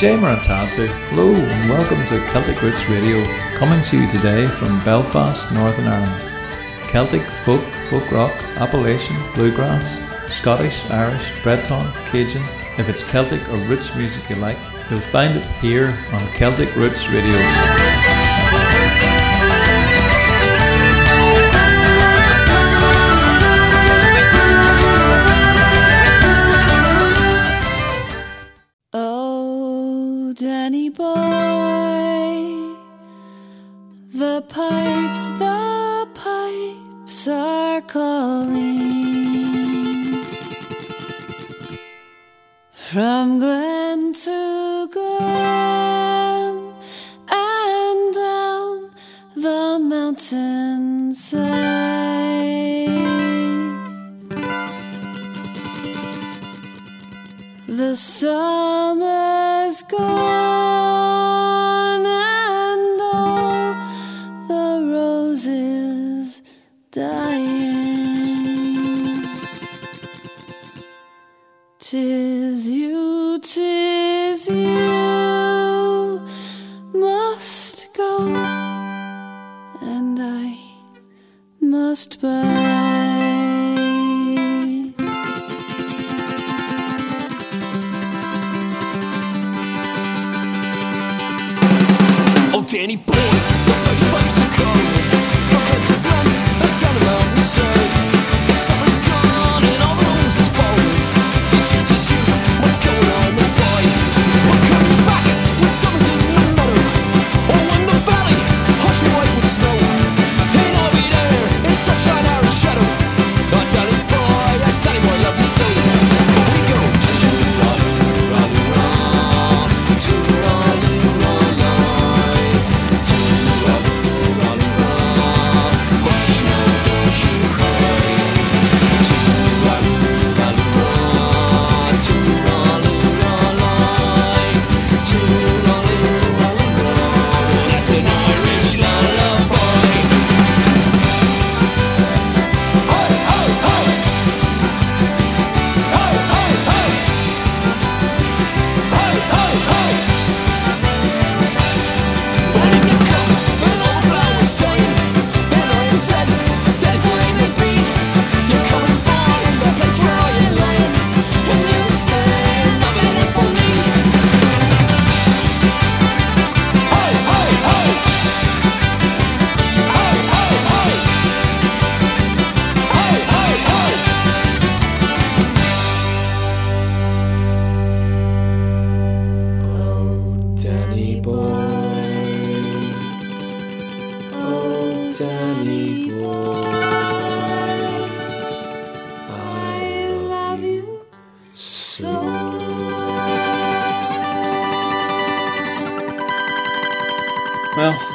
Jay Marantatu. Hello and welcome to Celtic Roots Radio, coming to you today from Belfast, Northern Ireland. Celtic, folk, folk rock, Appalachian, bluegrass, Scottish, Irish, Breton, Cajun. If it's Celtic or roots music you like, you'll find it here on Celtic Roots Radio. Summer's gone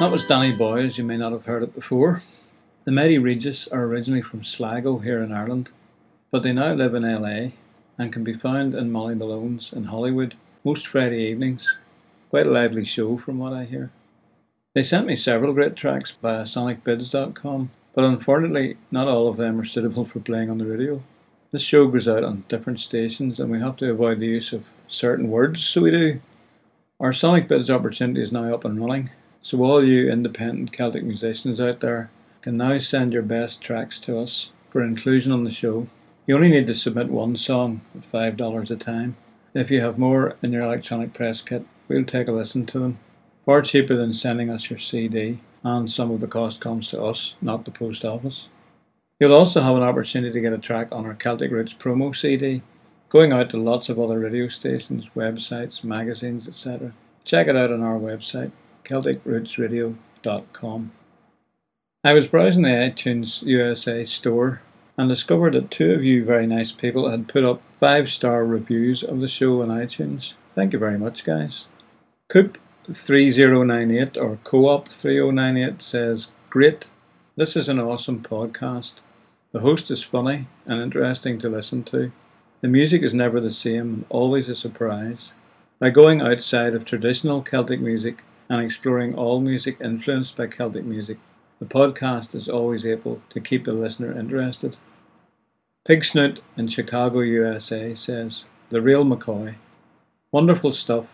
that was Danny Boy, as you may not have heard it before. The Mighty Regis are originally from Sligo here in Ireland, but they now live in LA and can be found in Molly Malone's in Hollywood most Friday evenings. Quite a lively show from what I hear. They sent me several great tracks via sonicbids.com, but unfortunately not all of them are suitable for playing on the radio. This show goes out on different stations and we have to avoid the use of certain words, so we do. Our Sonicbids opportunity is now up and running, so all you independent Celtic musicians out there can now send your best tracks to us for inclusion on the show. You only need to submit one song at $5 a time. If you have more in your electronic press kit, we'll take a listen to them. Far cheaper than sending us your CD, and some of the cost comes to us, not the post office. You'll also have an opportunity to get a track on our Celtic Roots promo CD, going out to lots of other radio stations, websites, magazines, etc. Check it out on our website, CelticRootsRadio.com. I was browsing the iTunes USA store and discovered that two of you very nice people had put up five star reviews of the show on iTunes. Thank you very much, guys. Coop 3098 or Co-op 3098 says, Great, this is an awesome podcast. The host is funny and interesting to listen to. The music is never the same and always a surprise. By going outside of traditional Celtic music and exploring all music influenced by Celtic music, the podcast is always able to keep the listener interested. Pig Snoot in Chicago, USA says, The real McCoy. Wonderful stuff.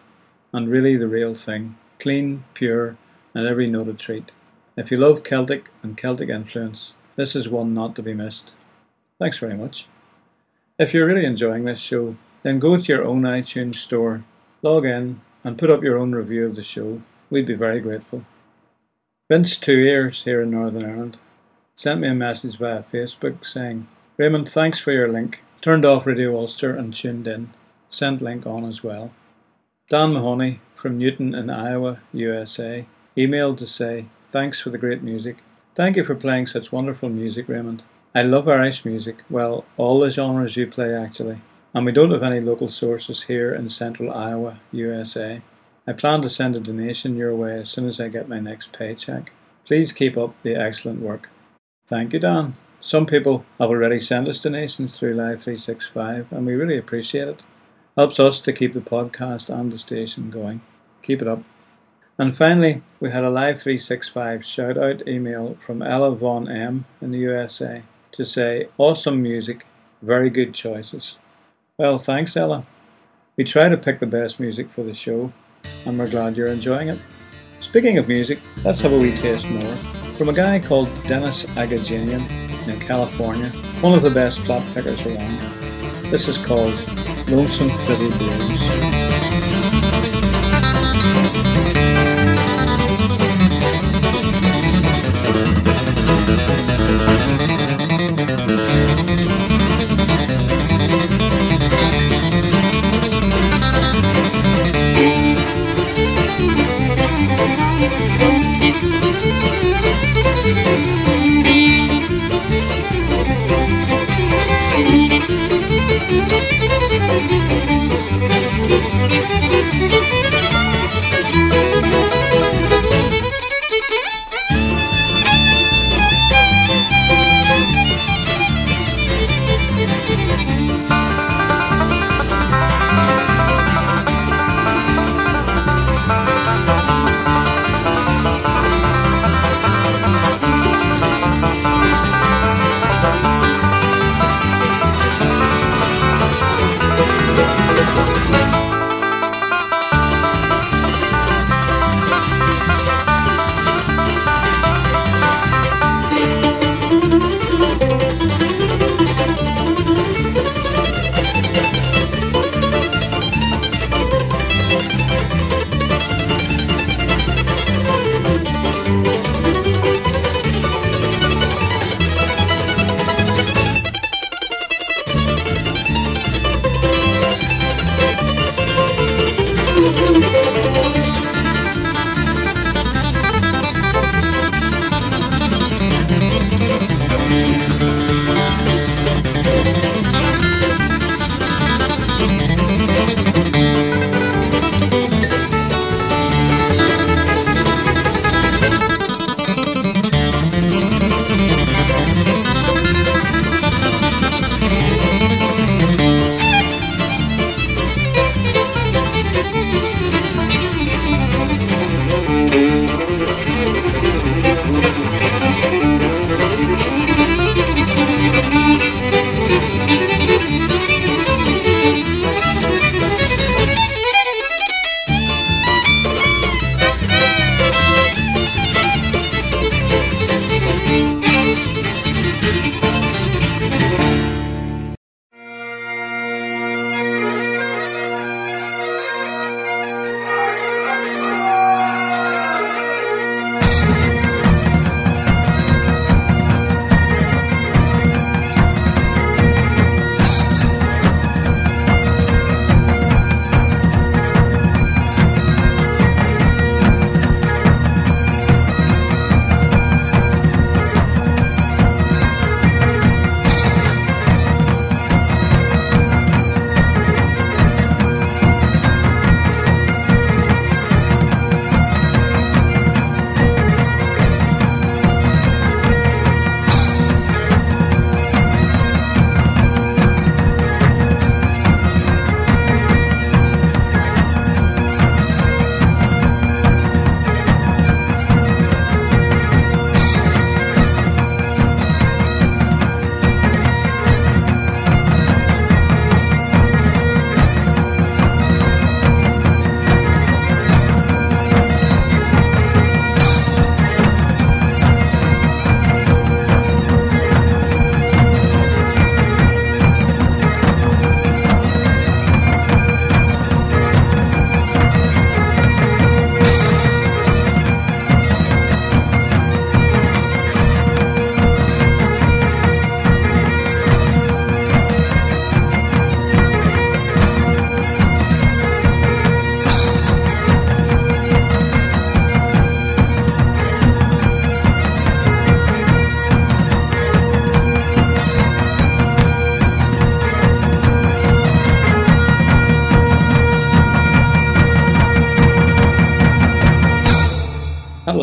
and really the real thing, clean, pure, and every note a treat. If you love Celtic and Celtic influence, this is one not to be missed. Thanks very much. If you're really enjoying this show, then go to your own iTunes store, log in, and put up your own review of the show. We'd be very grateful. Vince Two Ears here in Northern Ireland sent me a message via Facebook saying, Raymond, thanks for your link. Turned off Radio Ulster and tuned in. Sent link on as well. Dan Mahoney from Newton in Iowa, USA, emailed to say, Thanks for the great music. Thank you for playing such wonderful music, Raymond. I love Irish music, well, all the genres you play actually, and we don't have any local sources here in central Iowa, USA. I plan to send a donation your way as soon as I get my next paycheck. Please keep up the excellent work. Thank you, Dan. Some people have already sent us donations through Live 365, and we really appreciate it. Helps us to keep the podcast and the station going. Keep it up. And finally, we had a Live 365 shout out email from Ella Von M in the USA to say, Awesome music, very good choices. Well, thanks, Ella. We try to pick the best music for the show, and we're glad you're enjoying it. Speaking of music, let's have a wee taste more from a guy called Dennis Agajanian in California, one of the best flat pickers around. This is called Lonesome City Blues.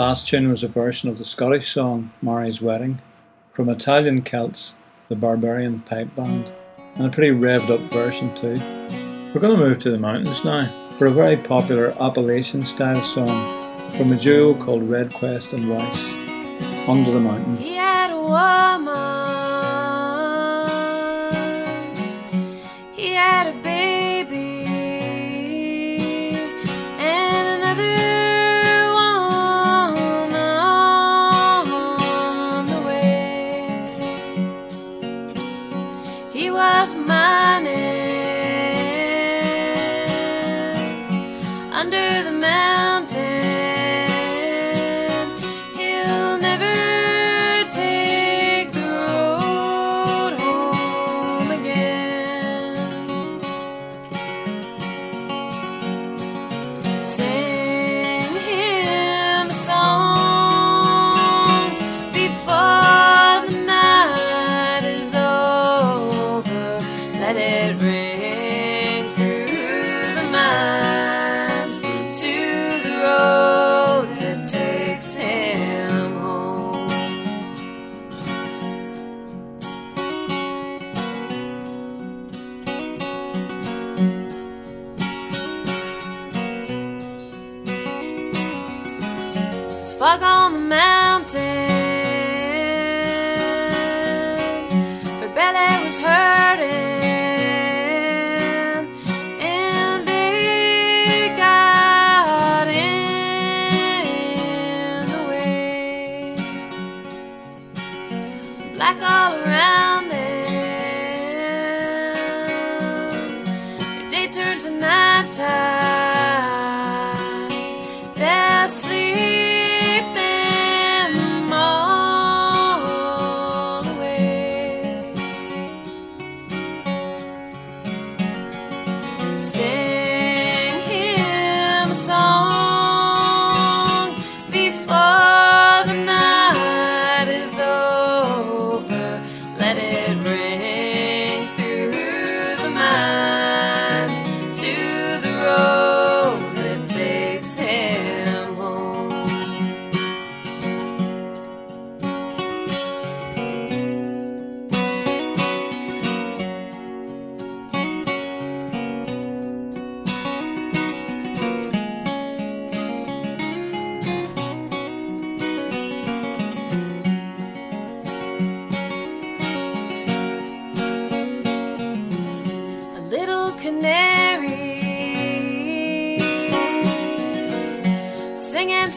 Last tune was a version of the Scottish song Mary's Wedding from Italian Celts, the Barbarian Pipe Band, and a pretty revved up version too. We're going to move to the mountains now for a very popular Appalachian style song from a duo called Red Quest and Weiss, Under the Mountain.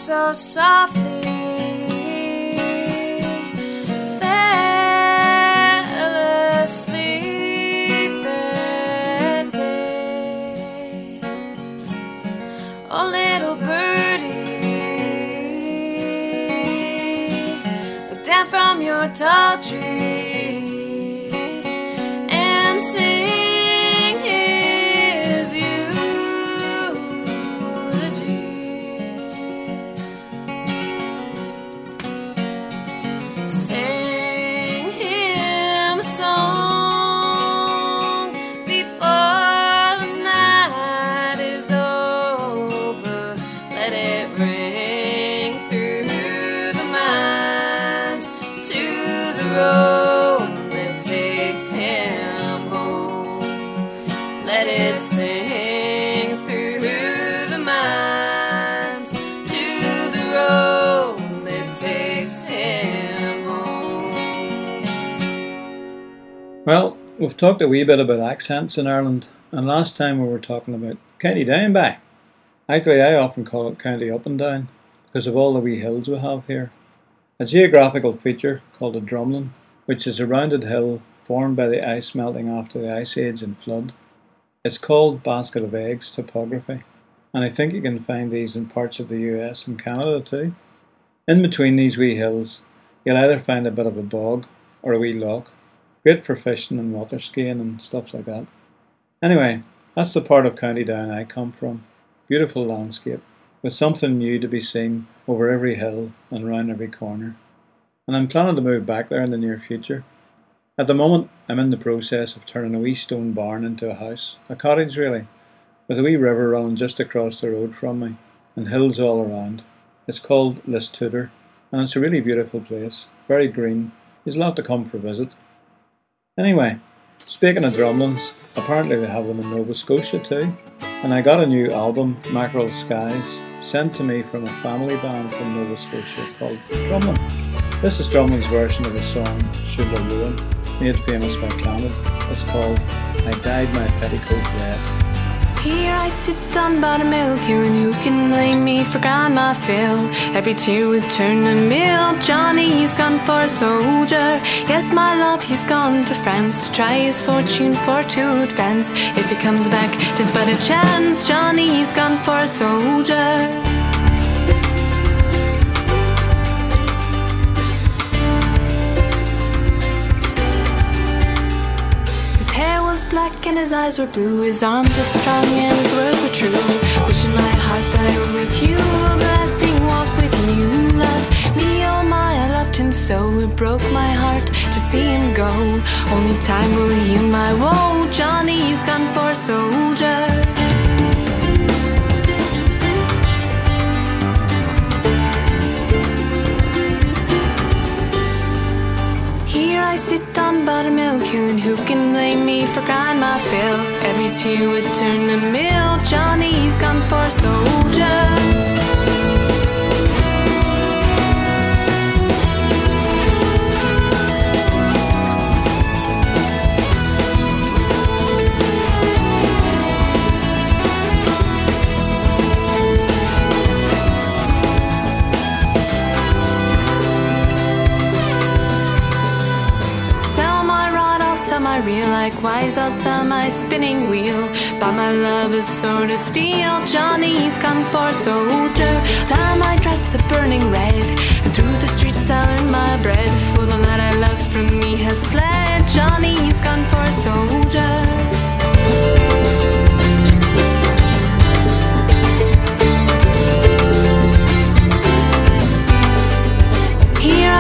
So softly. Fell asleep that day. Oh, little birdie, look down from your tall tree him home. Let it sing through the to the road that takes him home. Well, we've talked a wee bit about accents in Ireland, and last time we were talking about County Down by. Actually, I often call it County Up and Down because of all the wee hills we have here. A geographical feature called a drumlin, which is a rounded hill formed by the ice melting after the ice age and flood. It's called basket of eggs topography, and I think you can find these in parts of the US and Canada too. In between these wee hills, you'll either find a bit of a bog or a wee loch, great for fishing and water skiing and stuff like that. Anyway, that's the part of County Down I come from. Beautiful landscape, with something new to be seen over every hill and round every corner. And I'm planning to move back there in the near future. At the moment, I'm in the process of turning a wee stone barn into a house, a cottage really, with a wee river running just across the road from me, and hills all around. It's called Listooder, and it's a really beautiful place, very green. There's a lot to come for a visit. Anyway, speaking of drumlins, apparently they have them in Nova Scotia too. And I got a new album, Mackerel Skies, sent to me from a family band from Nova Scotia called Drumlin. This is Drumlin's version of the song, Siúil a Rúin, made famous by Clannad. It's called I Dyed My Petticoat Red. Here I sit down on buttermilk hill and who can blame me for grandma Phil? Every tear would turn to milk. Johnny, he's gone for a soldier. Yes, my love, he's gone to France to try his fortune for to advance. If he comes back, tis but a chance. Johnny, he's gone for a soldier. And his eyes were blue. His arms were strong and his words were true. Wishing my heart that I were with you. A blessing walk with you, love me. Oh my, I loved him so. It broke my heart to see him go. Only time will heal my woe. Johnny's gone for a soldier. Who can blame me for crying my fill? Every tear would turn to milk. Johnny's gone for a soldier. Likewise, I'll sell my spinning wheel. Buy my love a sword of steel. Johnny's gone for a soldier. Dye my dress a burning red. And through the streets I'll my bread. For the lad I love from me has fled. Johnny's gone for a soldier.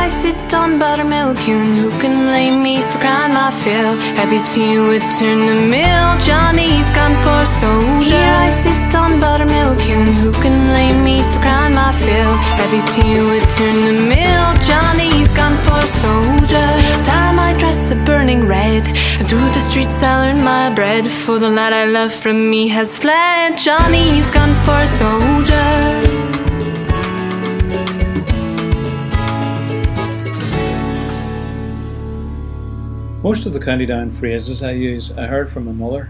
I sit on buttermilk and who can blame me for crying my fill? Every tea would turn to mill Johnny's gone for soldier. Here I sit on buttermilk and who can blame me for crying my fill? Every tear would turn to milk. Johnny's gone for soldier. Dye my dress a burning red, and through the streets I'll earn my bread. For the lad I love from me has fled. Johnny's gone for a soldier. Most of the County Down phrases I use I heard from my mother,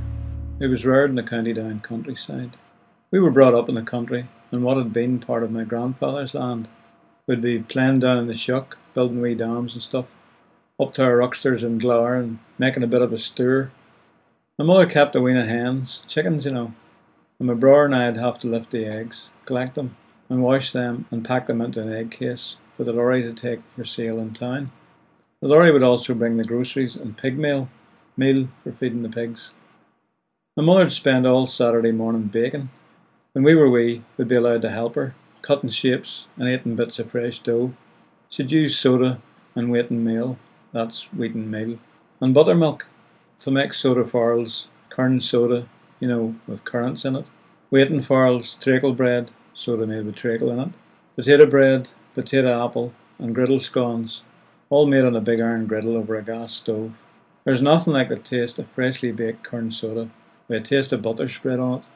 who was reared in the County Down countryside. We were brought up in the country, and what had been part of my grandfather's land would be playing down in the shuck, building wee dams and stuff, up to our rucksters in Glower and making a bit of a stir. My mother kept a wean of hens, chickens, you know, and my brother and I'd have to lift the eggs, collect them, and wash them and pack them into an egg case for the lorry to take for sale in town. The lorry would also bring the groceries and pig meal, meal for feeding the pigs. My mother'd spend all Saturday morning baking. When we were wee, we'd be allowed to help her, cutting shapes and eating bits of fresh dough. She'd use soda and wheaten meal, that's wheaten meal, and buttermilk to make soda farls, kern soda, you know, with currants in it, wheaten farls, treacle bread, soda made with treacle in it, potato bread, potato apple, and griddle scones, all made on a big iron griddle over a gas stove. There's nothing like the taste of freshly baked corn soda with a taste of butter spread on it.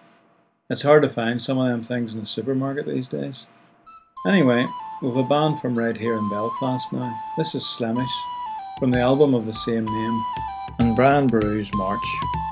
It's hard to find some of them things in the supermarket these days. Anyway, we've a band from right here in Belfast now. This is Slemish, from the album of the same name, and Brian Boru's March.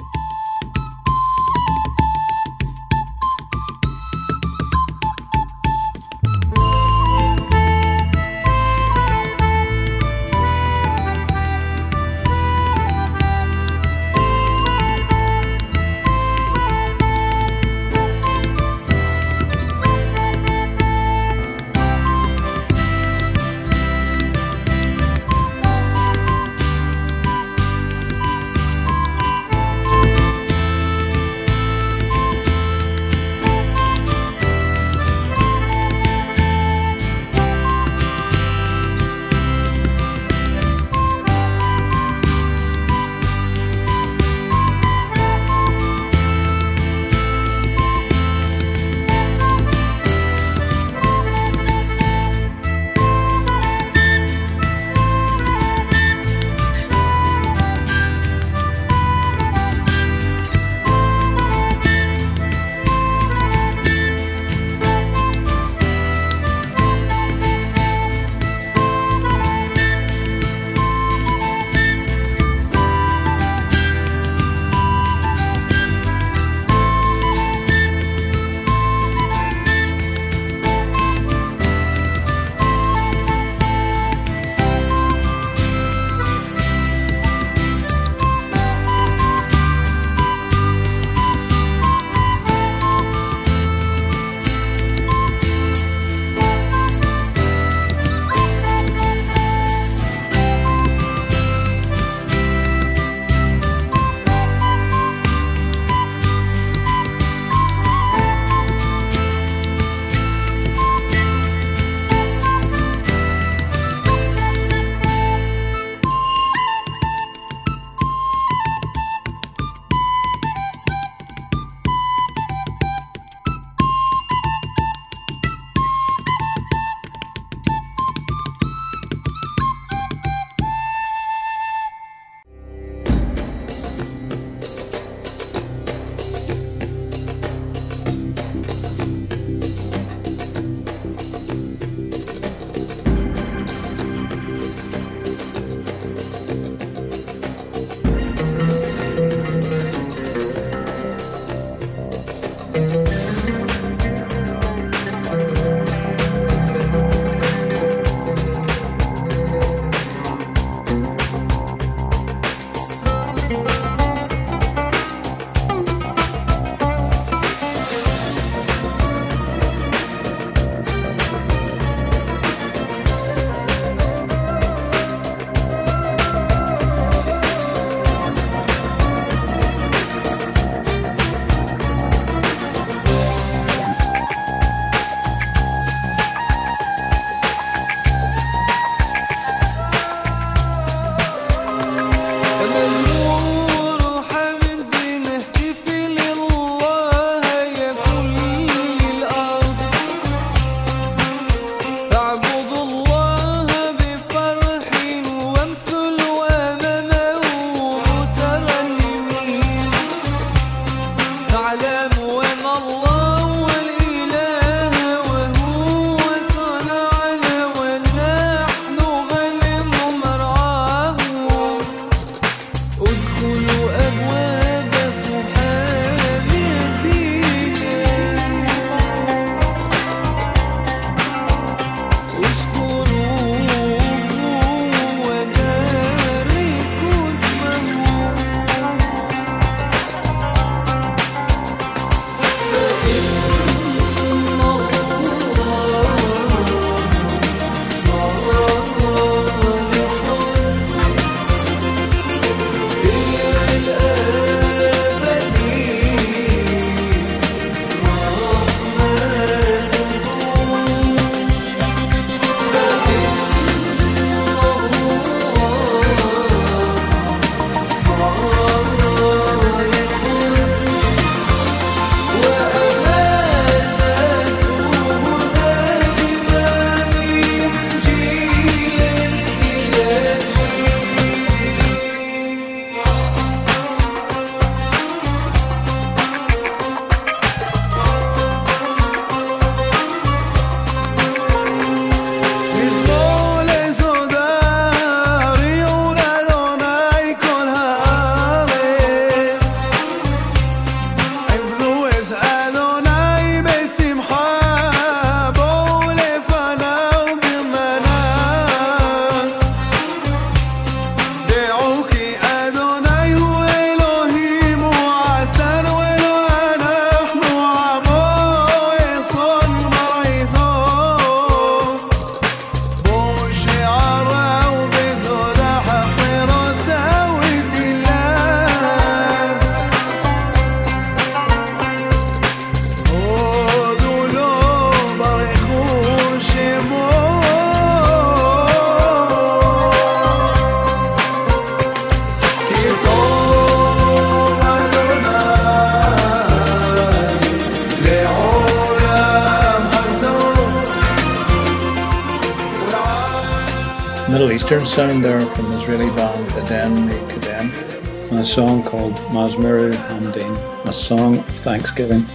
Eastern sound there from the Israeli band Eden Kadem and a song called Mazmuru Hamdin, a song of thanksgiving.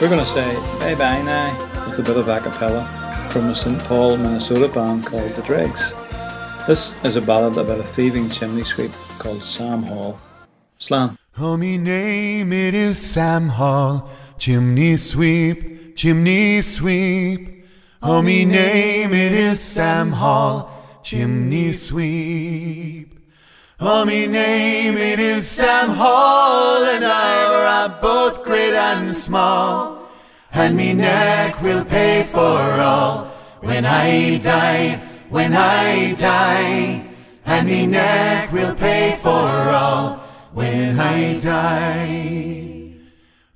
We're going to say bye bye now with a bit of a cappella from a St. Paul, Minnesota band called The Dregs. This is a ballad about a thieving chimney sweep called Sam Hall. Slan. Oh, me name it is Sam Hall, chimney sweep, chimney sweep. Oh, me name it is Sam Hall, chimney sweep. Oh, me name it is Sam Hall, and I are both great and small. And me neck will pay for all when I die, when I die. And me neck will pay for all when I die.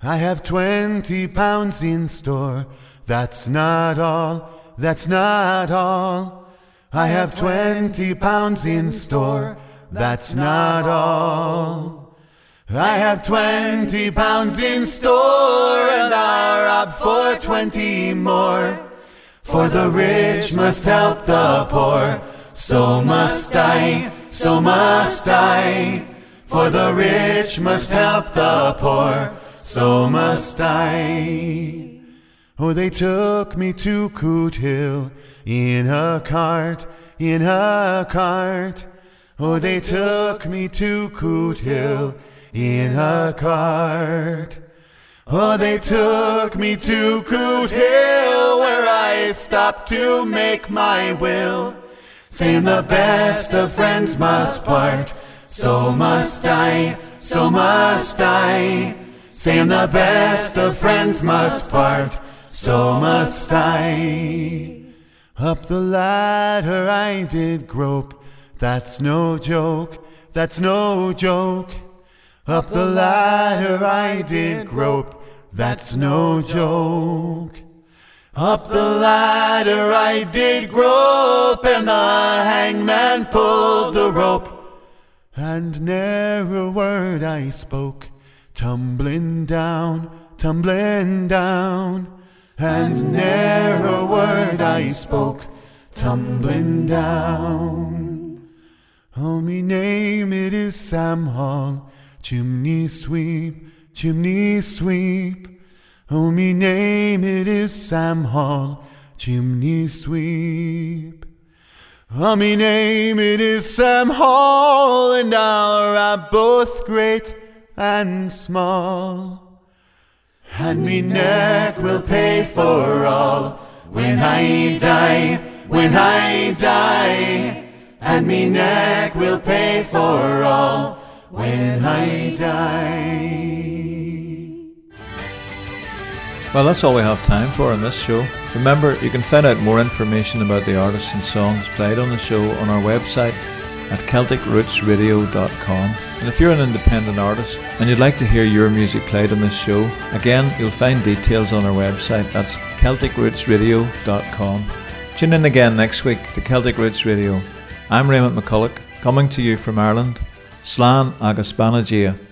I have twenty pounds in store, that's not all, that's not all. I have twenty pounds in store, that's not all. I have twenty pounds in store, and I'll rob for twenty more. For the rich must help the poor, so must I, so must I. For the rich must help the poor, so must I. Oh, they took me to Cootehill in a cart, in a cart. Oh, they took me to Cootehill in a cart. Oh, they took me to Cootehill where I stopped to make my will. Saying the best of friends must part, so must I, so must I. Saying the best of friends must part, so must I. Up the ladder I did grope, that's no joke, that's no joke. Up the ladder I did grope, that's no joke. Up the ladder I did grope, and the hangman pulled the rope, and ne'er a word I spoke, tumbling down, tumbling down, and ne'er a word I spoke, tumbling down. Oh, me name it is Sam Hall, chimney sweep, chimney sweep. Oh, me name it is Sam Hall, chimney sweep. Oh, me name it is Sam Hall, and our are both great and small. And me neck will pay for all when I die, when I die. And me neck will pay for all when I die. Well, that's all we have time for on this show. Remember, you can find out more information about the artists and songs played on the show on our website at CelticRootsRadio.com. And if you're an independent artist and you'd like to hear your music played on this show, again, you'll find details on our website. That's CelticRootsRadio.com. Tune in again next week to Celtic Roots Radio. I'm Raymond McCulloch, coming to you from Ireland. Slán agus Banagia.